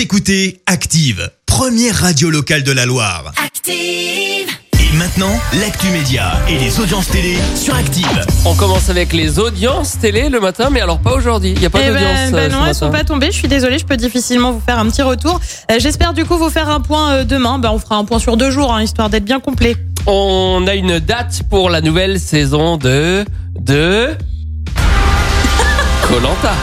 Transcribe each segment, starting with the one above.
Vous écoutez Active, première radio locale de la Loire. Active. Et maintenant, l'actu média et les audiences télé sur Active. On commence avec les audiences télé le matin, mais alors pas aujourd'hui. Il n'y a pas Eh d'audience ben, euh, ben ce non, elles sont pas tombées. Je suis désolée, je peux difficilement vous faire un petit retour. Euh, J'espère du coup vous faire un point euh, demain. Ben, on fera un point sur deux jours, hein, histoire d'être bien complet. On a une date pour la nouvelle saison de de Colanta.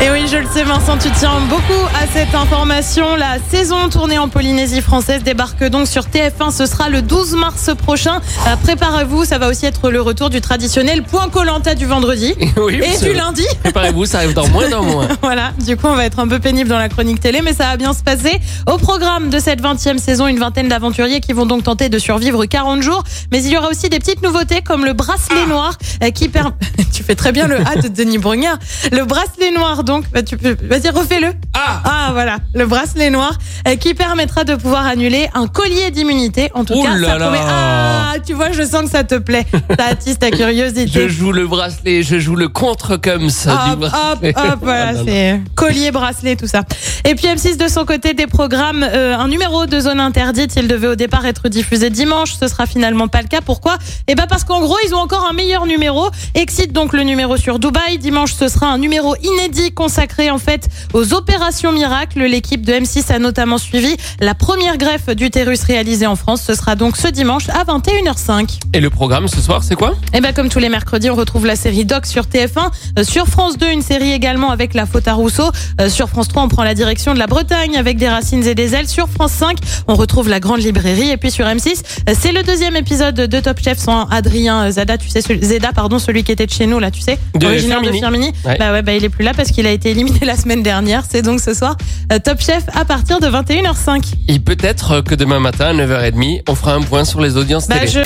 Et oui, je le sais, Vincent, tu tiens beaucoup à cette information. La saison tournée en Polynésie française débarque donc sur TF1. Ce sera le 12 mars prochain. Euh, Préparez-vous, ça va aussi être le retour du traditionnel point Colanta du vendredi Oui, et du lundi. Préparez-vous, ça arrive dans moins d'un mois. Voilà, du coup, on va être un peu pénible dans la chronique télé, mais ça va bien se passer. Au programme de cette 20e saison, une vingtaine d'aventuriers qui vont donc tenter de survivre 40 jours. Mais il y aura aussi des petites nouveautés comme le bracelet noir euh, qui permet... tu fais très bien le A de Denis Brognard. Le bracelet noir, donc, bah, tu peux... Vas-y, refais-le. Ah Ah, voilà, le bracelet noir euh, qui permettra de pouvoir annuler un collier d'immunité. En tout Ouh cas, là ça là. promet... Ah, tu vois, je sens que ça te plaît. Ça attise ta curiosité. Je joue le bracelet, je joue le contre comme ça Hop, hop, bracelet. hop, voilà, Ah, c'est collier, bracelet, tout ça. Et puis M6 de son côté des programmes, euh, un numéro de zone interdite, il devait au départ être diffusé dimanche, ce sera finalement pas le cas. Pourquoi? Eh ben parce qu'en gros ils ont encore un meilleur numéro. Excite donc le numéro sur Dubaï. Dimanche ce sera un numéro inédit consacré en fait aux opérations miracles. L'équipe de M6 a notamment suivi la première greffe d'utérus réalisée en France. Ce sera donc ce dimanche à 21h05. Et le programme ce soir, c'est quoi? Et ben comme tous les mercredis, on retrouve la série Doc sur TF1, Euh, sur France 2 une série également avec la faute à Rousseau, Euh, sur France 3 on prend la direction de la Bretagne avec des racines et des ailes, sur France 5 on retrouve la grande librairie et puis sur M6 euh, c'est le deuxième épisode de Top Chef sans Adrien euh, Zada, tu sais celui- Zeda pardon, celui qui était de chez nous là, tu sais, De originaire de Firmini. Firmini. Ouais. Bah ouais, bah il est plus là parce qu'il a été éliminé la semaine dernière, c'est donc ce soir euh, Top Chef à partir de 21h05. Et peut-être que demain matin à 9h30, on fera un point sur les audiences Bah télé. je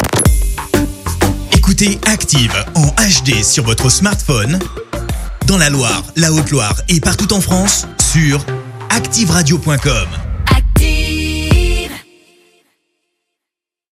Écoutez Active en HD sur votre smartphone, dans la Loire, la Haute-Loire et partout en France, sur activeradio.com.